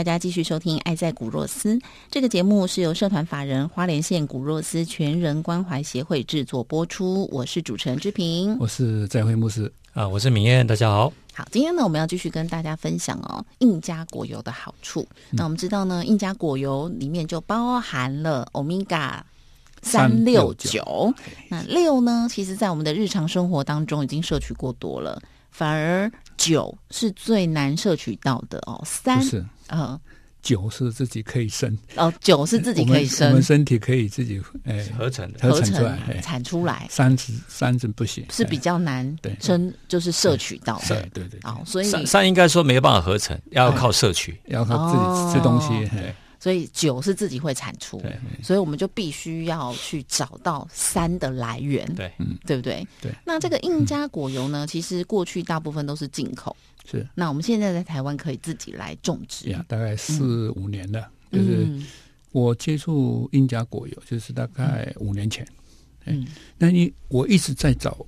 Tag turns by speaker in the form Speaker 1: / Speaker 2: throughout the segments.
Speaker 1: 大家继续收听《爱在古若斯》这个节目，是由社团法人花莲县古若斯全人关怀协会制作播出。我是主持人志平，
Speaker 2: 我是在会牧师
Speaker 3: 啊，我是明燕，大家好。
Speaker 1: 好，今天呢，我们要继续跟大家分享哦，印加果油的好处。那我们知道呢，印加果油里面就包含了欧米伽三六九。那六呢，其实在我们的日常生活当中已经摄取过多了，反而九是最难摄取到的哦。三
Speaker 2: 是。嗯，酒是自己可以生。
Speaker 1: 哦，酒是自己可以生，
Speaker 2: 我们身体可以自己诶
Speaker 3: 合成的，
Speaker 2: 合成出来，
Speaker 1: 产出来。
Speaker 2: 三子三子不行，
Speaker 1: 是比较难生，就是摄取到。
Speaker 2: 对对对，
Speaker 1: 哦，所以
Speaker 3: 三应该说没有办法合成，要靠摄取，
Speaker 2: 要靠自己吃东西。
Speaker 1: 对所以酒是自己会产出，所以我们就必须要去找到三的来源，
Speaker 3: 对，
Speaker 2: 嗯，
Speaker 1: 对不对？
Speaker 2: 对。
Speaker 1: 那这个印加果油呢，其实过去大部分都是进口。
Speaker 2: 是，
Speaker 1: 那我们现在在台湾可以自己来种植，
Speaker 2: 呀，大概四五年了。就是我接触印加果油，就是大概五年前。嗯，那你我一直在找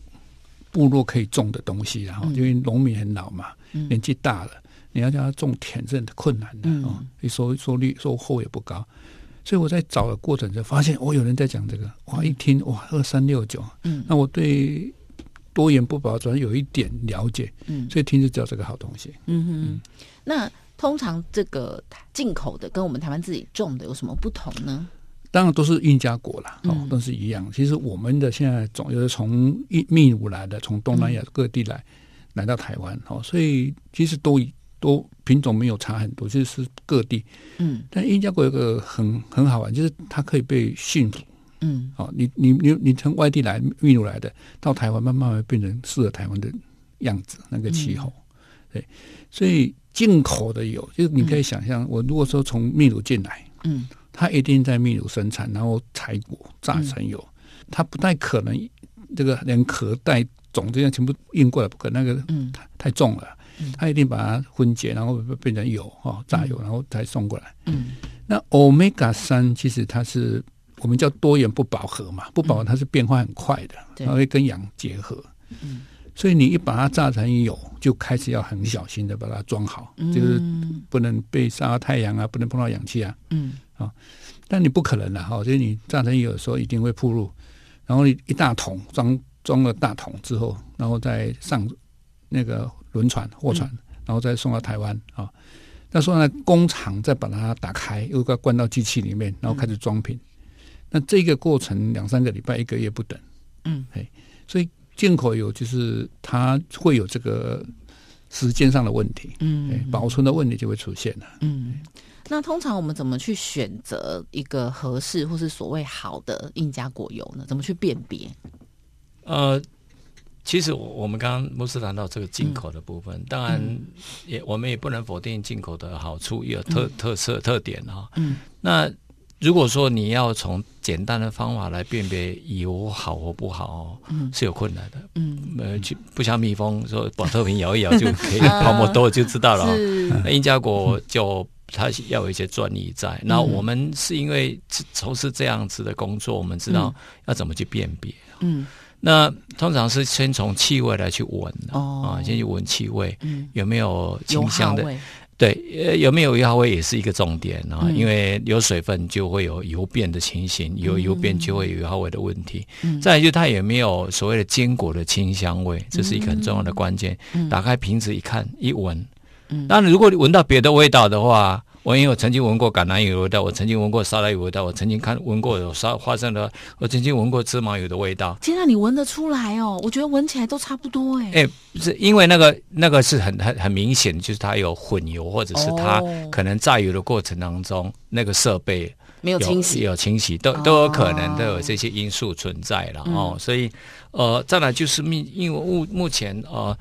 Speaker 2: 部落可以种的东西，然后因为农民很老嘛，年纪大了，你要叫他种田是很困难的哦，收收率收获也不高。所以我在找的过程中发现，哦，有人在讲这个，哇，一听哇，二三六九，嗯，那我对。多元不保，主要有一点了解，嗯，所以听着叫这个好东西，
Speaker 1: 嗯哼。那通常这个进口的跟我们台湾自己种的有什么不同呢？
Speaker 2: 当然都是印加果了，哦，都是一样。其实我们的现在种有的从印秘鲁来的，从东南亚各地来来到台湾，哦，所以其实都都品种没有差很多，就是各地，嗯。但印加果有个很很好玩，就是它可以被驯服。嗯，哦，你你你你从外地来秘鲁来的，到台湾慢慢慢变成适合台湾的样子，那个气候，对，所以进口的油，就是你可以想象，我如果说从秘鲁进来，嗯，它一定在秘鲁生产，然后采果榨成油，它不太可能这个连壳带种这样全部运过来，不可那个，嗯，太太重了，它一定把它分解，然后变成油哈，榨油，然后再送过来，嗯，那欧米伽三其实它是。我们叫多元不饱和嘛，不饱和它是变化很快的，它会跟氧结合，嗯，所以你一把它榨成油，就开始要很小心的把它装好，就是不能被晒到太阳啊，不能碰到氧气啊，嗯，啊，但你不可能的哈，就是你榨成油的时候一定会铺路，然后一大桶装装了大桶之后，然后再上那个轮船货船，然后再送到台湾啊，那送到工厂再把它打开，又要灌到机器里面，然后开始装瓶。那这个过程两三个礼拜、一个月不等，嗯，哎，所以进口油就是它会有这个时间上的问题，嗯，保存的问题就会出现了，
Speaker 1: 嗯。那通常我们怎么去选择一个合适或是所谓好的印加果油呢？怎么去辨别？
Speaker 3: 呃，其实我我们刚刚牧师谈到这个进口的部分，当然也我们也不能否定进口的好处，也有特特色特点啊，嗯，那。如果说你要从简单的方法来辨别油好或不好，嗯，是有困难的，嗯，呃，去不像蜜蜂说把透瓶摇一摇就可以 泡沫多就知道了。那印加果就它要有一些专利在。那我们是因为从事这样子的工作，我们知道要怎么去辨别。嗯，那通常是先从气味来去闻啊，先去闻气味，有没有清香的。对，呃，有没有油耗味也是一个重点啊，因为有水分就会有油变的情形，有油变就会有油耗味的问题。再就它有没有所谓的坚果的清香味，这是一个很重要的关键。打开瓶子一看一闻，那如果你闻到别的味道的话，我因为我曾经闻过橄榄油的味道，我曾经闻过沙拉油的味道，我曾经看闻过有沙花生的，我曾经闻过芝麻油的味道。
Speaker 1: 天啊，你闻得出来哦？我觉得闻起来都差不多哎。
Speaker 3: 哎，不是因为那个那个是很很很明显，就是它有混油，或者是它可能榨油的过程当中那个设备
Speaker 1: 没有清洗，
Speaker 3: 有清洗都都有可能都有这些因素存在了哦。所以呃，再来就是因因为目目前呃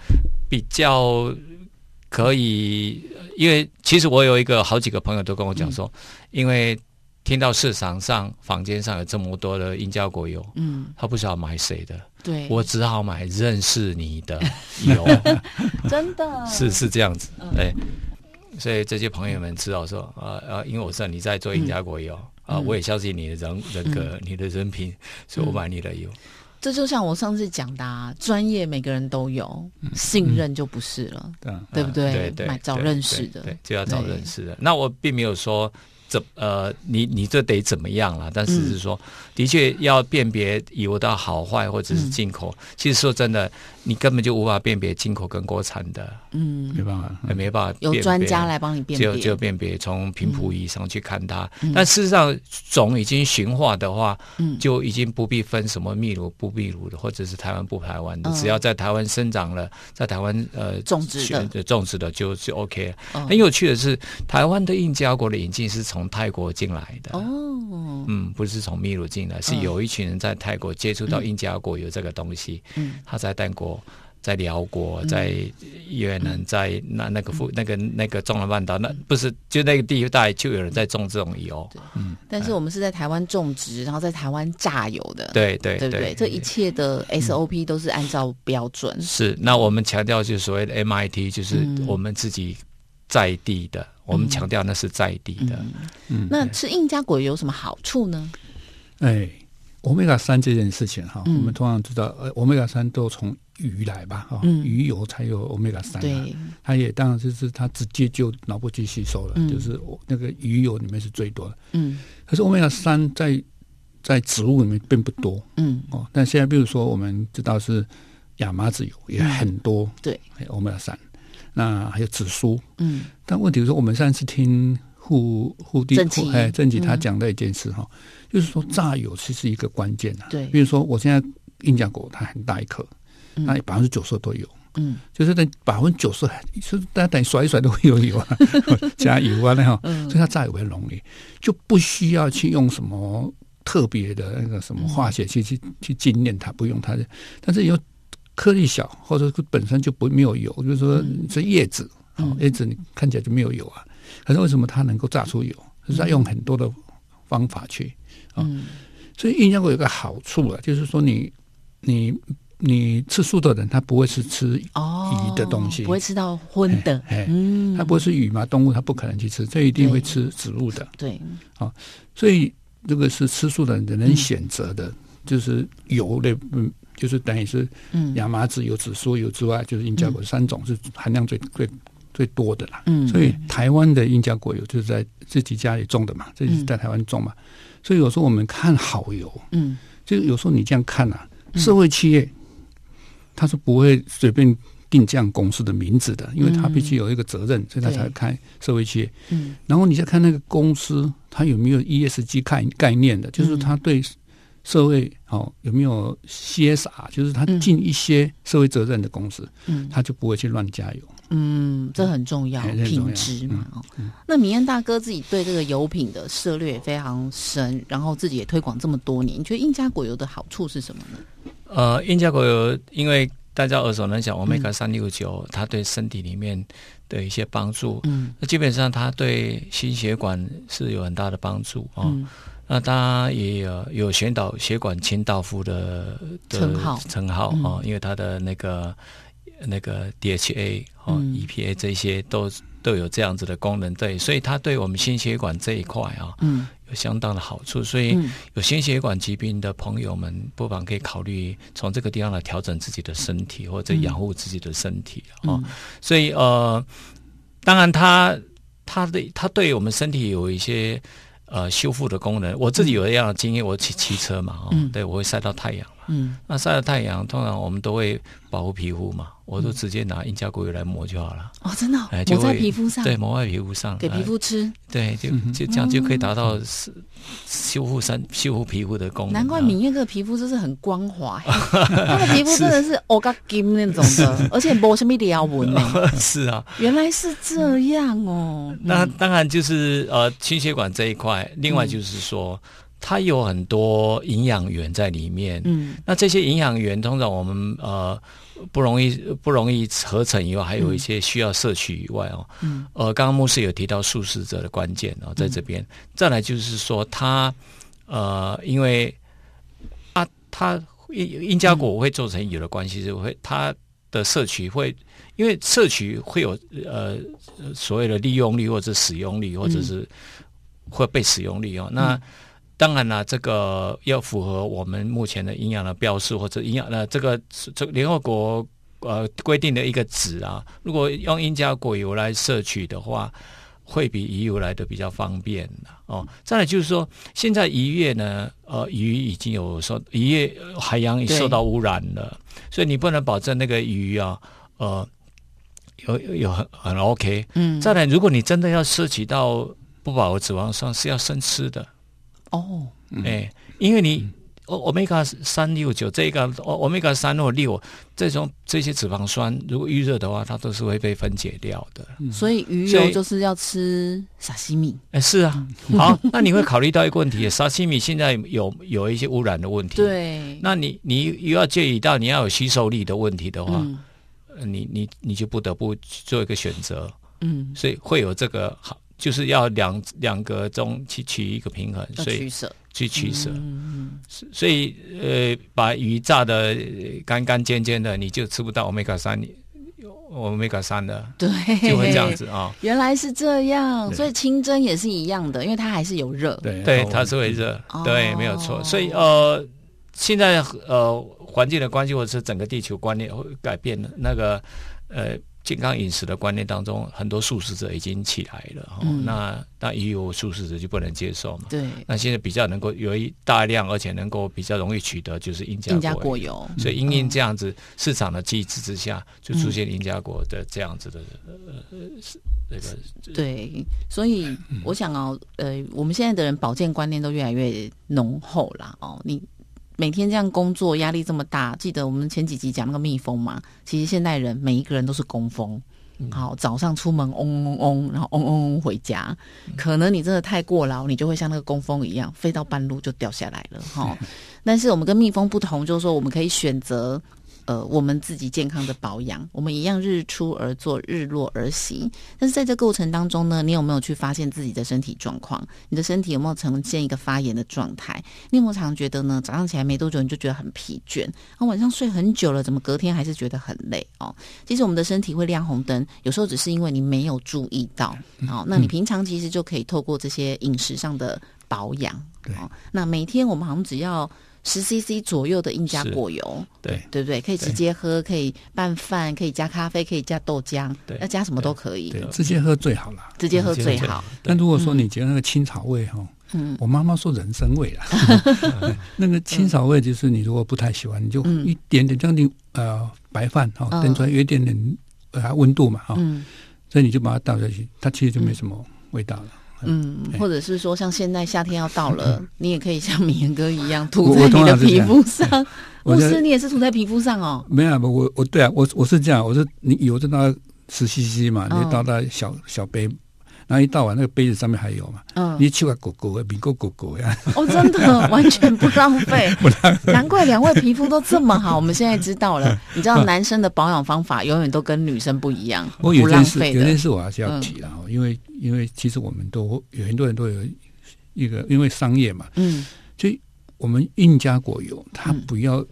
Speaker 3: 比较。可以，因为其实我有一个好几个朋友都跟我讲说，因为听到市场上房间上有这么多的英胶果油，嗯，他不知道买谁的，
Speaker 1: 对，
Speaker 3: 我只好买认识你的 油，
Speaker 1: 真的。
Speaker 3: 是是这样子，对，所以这些朋友们知道说，呃呃，因为我知道你在做英家果油啊，我也相信你的人人格、你的人品，所以我买你的油。
Speaker 1: 这就像我上次讲的，专业每个人都有，信任就不是了，对不对？
Speaker 3: 对对，
Speaker 1: 买找认识的，
Speaker 3: 对，就要找认识的。那我并没有说。怎呃，你你这得怎么样了？但是是说，的确要辨别油的好坏或者是进口。其实说真的，你根本就无法辨别进口跟国产的。
Speaker 2: 嗯，没办法，
Speaker 3: 没办法。
Speaker 1: 有专家来帮你辨别，
Speaker 3: 就就辨别从频谱仪上去看它。但事实上，种已经驯化的话，嗯，就已经不必分什么秘鲁不秘鲁的，或者是台湾不台湾的，只要在台湾生长了，在台湾呃
Speaker 1: 种植的
Speaker 3: 种植的就就 OK。很有趣的是，台湾的印加国的引进是从从泰国进来的。哦，嗯，不是从秘鲁进来，是有一群人在泰国接触到印加果有这个东西，嗯，他在泰国、在辽国、在越南、在那那个附那个那个中南半岛，那不是就那个地带就有人在种这种油，
Speaker 1: 嗯，但是我们是在台湾种植，然后在台湾榨油的，
Speaker 3: 对对
Speaker 1: 对对，这一切的 SOP 都是按照标准，
Speaker 3: 是。那我们强调就是所谓的 MIT，就是我们自己在地的。我们强调那是在地的。
Speaker 1: 嗯，那吃印加果有什么好处呢？
Speaker 2: 哎，欧米伽三这件事情哈，我们通常知道，呃，欧米伽三都从鱼来吧，哈，鱼油才有欧米伽三。对，它也当然就是它直接就脑部去吸收了，就是那个鱼油里面是最多的。嗯，可是欧米伽三在在植物里面并不多。嗯，哦，但现在比如说我们知道是亚麻籽油也很多。
Speaker 1: 对，
Speaker 2: 欧米伽三。那还有紫苏，嗯，但问题是说，我们上次听护护地哎郑吉他讲的一件事哈，就是说榨油其实一个关键啊，
Speaker 1: 对，
Speaker 2: 比如说我现在印加果它很大一颗，那百分之九十都有，嗯，就是等百分之九十，是大家等甩一甩都会有油啊，加油啊那样，所以它榨油很容易，就不需要去用什么特别的那个什么化学去去去精炼它，不用它。的，但是有。颗粒小，或者是本身就不没有油，就是说是叶子，哦，叶子你看起来就没有油啊。可是为什么它能够榨出油？就是在用很多的方法去啊。所以印象果有个好处啊，就是说你你你吃素的人，他不会是吃鱼的东西，
Speaker 1: 不会吃到荤的，
Speaker 2: 哎，他不会是鱼嘛，动物他不可能去吃，这一定会吃植物的。
Speaker 1: 对，
Speaker 2: 啊，所以这个是吃素的人能选择的，就是油类，嗯。就是等于是，亚麻籽油紫苏油之外，就是印加果三种是含量最最最多的啦。嗯，所以台湾的印加果油就是在自己家里种的嘛，自己在台湾种嘛。所以有时候我们看好油，嗯，就有时候你这样看啊，社会企业他是不会随便定这样公司的名字的，因为他必须有一个责任，所以他才开社会企业。嗯，然后你再看那个公司，它有没有 ESG 概概念的，就是他对。社会哦有没有 CSR，？就是他尽一些社会责任的公司，嗯，他就不会去乱加油。
Speaker 1: 嗯，这很重要，品质嘛。哦，那米恩大哥自己对这个油品的涉略非常深，然后自己也推广这么多年，你觉得印加果油的好处是什么呢？
Speaker 3: 呃，印加果油，因为大家耳熟能详，omega 三六九，它对身体里面的一些帮助，嗯，那基本上它对心血管是有很大的帮助啊。那他也有有宣导血管清道夫的
Speaker 1: 称号
Speaker 3: 称号啊，因为他的那个那个 DHA 哦 EPA 这些都都有这样子的功能，对，所以它对我们心血管这一块啊，嗯，有相当的好处。所以有心血管疾病的朋友们，不妨可以考虑从这个地方来调整自己的身体，或者养护自己的身体啊。所以呃，当然它它的它对我们身体有一些。呃，修复的功能，我自己有一样的经验，我骑骑车嘛，哦，对我会晒到太阳。嘛，嗯，那晒了太阳，通常我们都会保护皮肤嘛，我都直接拿印加果油来抹就好了。
Speaker 1: 哦，真的哦
Speaker 3: 哎，就
Speaker 1: 抹在皮肤上，
Speaker 3: 对，抹在皮肤上，
Speaker 1: 给皮
Speaker 3: 哎
Speaker 1: 肤吃。
Speaker 3: 对，就就这样就可以达到是修复身、修复皮肤的功能啊。
Speaker 1: 难怪敏燕这个皮肤就是很光滑，她 的皮肤真的是欧嘎金那种的，而且没什么条纹呢。
Speaker 3: 是啊，
Speaker 1: 原来是这样哦。
Speaker 3: 那当然就是呃，心血管这一块，另外就是说。它有很多营养源在里面，
Speaker 1: 嗯。
Speaker 3: 那这些营养源通常我们呃不容易不容易合成以外，还有一些需要摄取以外哦，
Speaker 1: 嗯。
Speaker 3: 呃，刚刚牧师有提到素食者的关键哦，在这边，再来就是说它呃，因为啊，它因因加果会做成有的关系，就会它的摄取会，因为摄取会有呃所谓的利用率或者使用率，或者是会被使用率哦，那。当然了，这个要符合我们目前的营养的标示或者营养呃，这个这个联合国呃规定的一个值啊，如果用因加果油来摄取的话，会比鱼油来的比较方便哦。再来就是说，现在渔业呢，呃，鱼已经有受渔业呃海洋已受到污染了，所以你不能保证那个鱼啊，呃，有有有很很 OK。
Speaker 1: 嗯，
Speaker 3: 再来，如果你真的要摄取到不饱和脂肪酸，是要生吃的。
Speaker 1: 哦，
Speaker 3: 哎、因为你欧欧米伽三六九这个欧欧米伽三或六这种这些脂肪酸，如果预热的话，它都是会被分解掉的。
Speaker 1: 所以鱼油就是要吃沙西米。
Speaker 3: 哎、是啊，好，那你会考虑到一个问题，沙西米现在有有一些污染的问题。，
Speaker 1: 对，
Speaker 3: 那你你又要介意到你要有吸收力的问题的话，你你你就不得不做一个选择，
Speaker 1: 嗯，
Speaker 3: 所以会有这个好。就是要两两个中去取一个平衡，所以
Speaker 1: 取舍。
Speaker 3: 去取舍。
Speaker 1: 嗯
Speaker 3: 所以呃，把鱼炸的呃干干尖尖的，你就吃不到 omega 三，omega 三的
Speaker 1: 对，
Speaker 3: 就会这样。子啊、
Speaker 1: 原来是这样，所以清蒸也是一样的，因为它还是有热。
Speaker 2: 对
Speaker 3: 对，
Speaker 2: 哦
Speaker 3: 它是会热，
Speaker 1: 哦
Speaker 3: 对，没有错。所以呃，现在呃环境的关系，或者是整个地球观念会改变了，那个呃健康饮食的观念当中，很多素食者已经起来了。哦
Speaker 1: 嗯
Speaker 3: 那那也有素食者就不能接受嘛。
Speaker 1: 对，
Speaker 3: 那现在比较能够有一大量，而且能够比较容易取得，就是印加
Speaker 1: 印加
Speaker 3: 果油。
Speaker 1: 果油。
Speaker 3: 所以因应这样子市场的机制之下，就出现印加果的这样子的呃是这个
Speaker 1: 对，所以
Speaker 3: 嗯
Speaker 1: 我想哦，呃，我们现在的人保健观念都越来越浓厚啦。哦，你每天这样工作，压力这么大，记得我们前几集讲那个蜜蜂嘛？其实现代人每一个人都是工蜂。
Speaker 3: 嗯
Speaker 1: 好，早上出门嗡嗡嗡，然后嗡嗡嗡回家。
Speaker 3: 嗯
Speaker 1: 可能你真的太过劳，你就会像那个工蜂一样，飞到半路就掉下来了。哈，但是我们跟蜜蜂不同，就是说我们可以选择。呃，我们自己健康的保养，我们一样日出而作，日落而息。但是在这过程当中呢，你有没有去发现自己的身体状况？你的身体有没有呈现一个发炎的状态？你有没有常觉得呢？早上起来没多久你就觉得很疲倦，啊晚上睡很久了，怎么隔天还是觉得很累哦？其实我们的身体会亮红灯，有时候只是因为你没有注意到。哦、那你平常其实就可以透过这些饮食上的保养。
Speaker 2: 对
Speaker 1: 哦，那每天我们好像只要十 CC 左右的印加果油，
Speaker 3: 对
Speaker 1: 对不对？可以直接喝，可以拌饭，可以加咖啡，可以加豆浆，
Speaker 3: 对
Speaker 1: 要加什么都可以，
Speaker 2: 对，直接喝最好啦。
Speaker 1: 直接喝最好。
Speaker 2: 但如果说你觉得那个青草味哈，
Speaker 1: 嗯。
Speaker 2: 我妈妈说人参味啊，那个青草味就是你如果不太喜欢，你就
Speaker 1: 嗯。
Speaker 2: 一点点将近呃白饭哈
Speaker 1: 嗯。
Speaker 2: 炖出来有一点点呃温度嘛哈，
Speaker 1: 嗯。
Speaker 2: 所以你就把它倒下去，它其实就没什么味道了。
Speaker 1: 嗯，
Speaker 2: 哎
Speaker 1: 或者是说，像现在夏天要到了，你也可以像米言哥一样涂在你的皮肤上。
Speaker 2: 我觉得
Speaker 1: 牧师，你也是涂在皮肤上哦。
Speaker 2: 没有啊，我我对啊，我我是这样，我是你油就倒十 CC 嘛，
Speaker 1: 嗯
Speaker 2: 你倒到小小杯，然后一倒完那个杯子上面还有嘛，
Speaker 1: 嗯，
Speaker 2: 你去个狗狗的，比狗狗狗呀，
Speaker 1: 哦，真的 完全 不浪费，难怪两位皮肤都这么好。我们现在知道了，你知道男生的保养方法永远都跟女生不一样，
Speaker 2: 我 有
Speaker 1: 不浪，费的。
Speaker 2: 有件事我还是要提了哈，因为因为其实我们都有很多人都有一个，因为商业嘛，
Speaker 1: 嗯。
Speaker 2: 所以我们印加果油，它
Speaker 1: 嗯。
Speaker 2: 不要、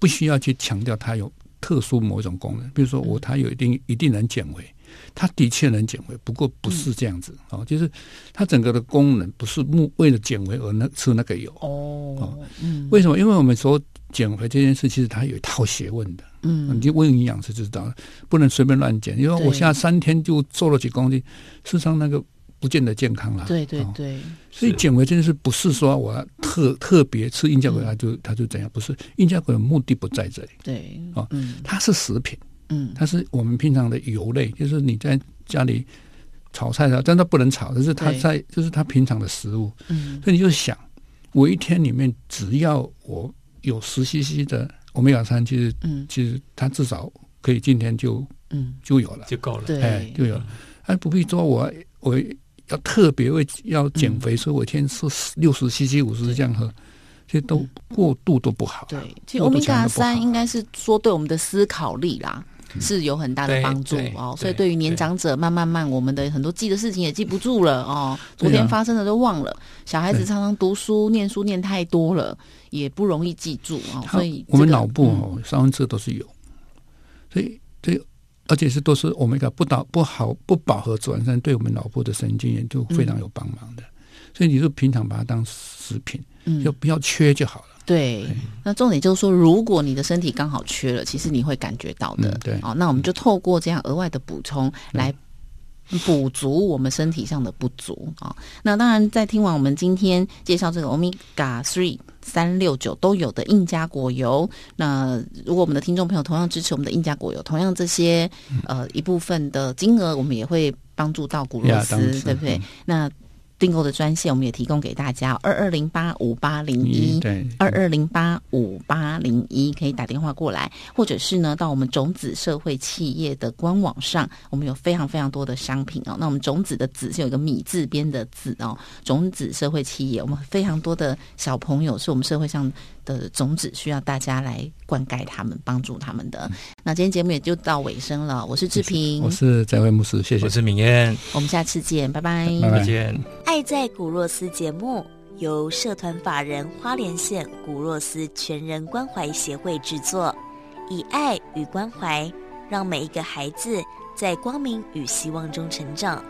Speaker 2: 不需要去强调它有特殊某一种功能，比如说我它有一定一定能减肥，它的确能减肥，不过不是这样子、哦，就是它整个的功能不是目为了减肥而那吃那个油。
Speaker 1: 哦，嗯
Speaker 2: 为什么？因为我们说减肥这件事，其实它有一套学问的。
Speaker 1: 嗯
Speaker 2: 你就问营养师就知道了，不能随便乱减。因为我现在三天就瘦了几公斤，事实上那个不见得健康了。
Speaker 1: 对对
Speaker 2: 哦
Speaker 1: 对，
Speaker 2: 所以减肥这件事不是说我要特特别吃印加果油，它就它就怎样？不是印加果油的目的不在这里，
Speaker 1: 对，
Speaker 2: 哦
Speaker 1: 嗯
Speaker 2: 它是食品，
Speaker 1: 嗯。
Speaker 2: 它是我们平常的油类，就是你在家里炒菜的，但它不能炒，但是它在就是它平常的食物。
Speaker 1: 嗯。
Speaker 2: 所以你就想，我一天里面只要我有十 CC 的欧米伽三，其实
Speaker 1: 嗯。
Speaker 2: 其实它至少可以今天就
Speaker 1: 嗯，
Speaker 2: 就有了，
Speaker 3: 就够了。
Speaker 2: 哎就有了，哎不必说我我要特别为要减
Speaker 1: 嗯。
Speaker 2: 肥，所以我一天吃六十 CC 五十这样喝，其实都过度都不好。
Speaker 1: 对，其实欧米伽三应该是说对我们的思考力啦。是有很大的帮助哦，所以对于年长者，慢慢慢，我们的很多记的事情也记不住了哦，昨天发生的都忘了。小孩子常常读书、念书念太多了，也不容易记住哦，所以这个
Speaker 2: 我们脑部
Speaker 1: 嗯
Speaker 2: 哦，三分之都是有，所以这而且是都是欧米伽不导不好不饱和脂肪酸，对我们脑部的神经元就非常有帮忙的。所以你就平常把它当食品，
Speaker 1: 嗯
Speaker 2: 就不要缺就好了。
Speaker 1: 对，那重点就是说，如果你的身体刚好缺了，其实你会感觉到的。
Speaker 2: 嗯对。
Speaker 1: 哦，那我们就透过这样额外的补充来补足我们身体上的不足啊、那当然，在听完我们今天介绍这个 omega three 三六九都有的印加果油，那如果我们的听众朋友同样支持我们的印加果油，同样这些呃一部分的金额，我们也会帮助到古罗斯，对不对？
Speaker 2: 嗯。
Speaker 1: 那订购的专线我们也提供给大家，二二零八五八零一。
Speaker 2: 对，
Speaker 1: 二二零八五八零一可以打电话过来，或者是呢到我们种子社会企业的官网上，我们有非常非常多的商品哦。那我们种子的子是有一个米字边的子哦，种子社会企业，我们非常多的小朋友是我们社会上的种子，需要大家来灌溉他们，帮助他们的。那今天节目也就到尾声了，我是志平
Speaker 2: 我，是翟惠牧师，谢谢
Speaker 3: 我。是明燕，
Speaker 1: 我们下次见，拜拜
Speaker 2: 拜拜
Speaker 3: 再见。
Speaker 4: 爱在古若斯节目由社团法人花莲县古若斯全人关怀协会制作，以爱与关怀，让每一个孩子在光明与希望中成长。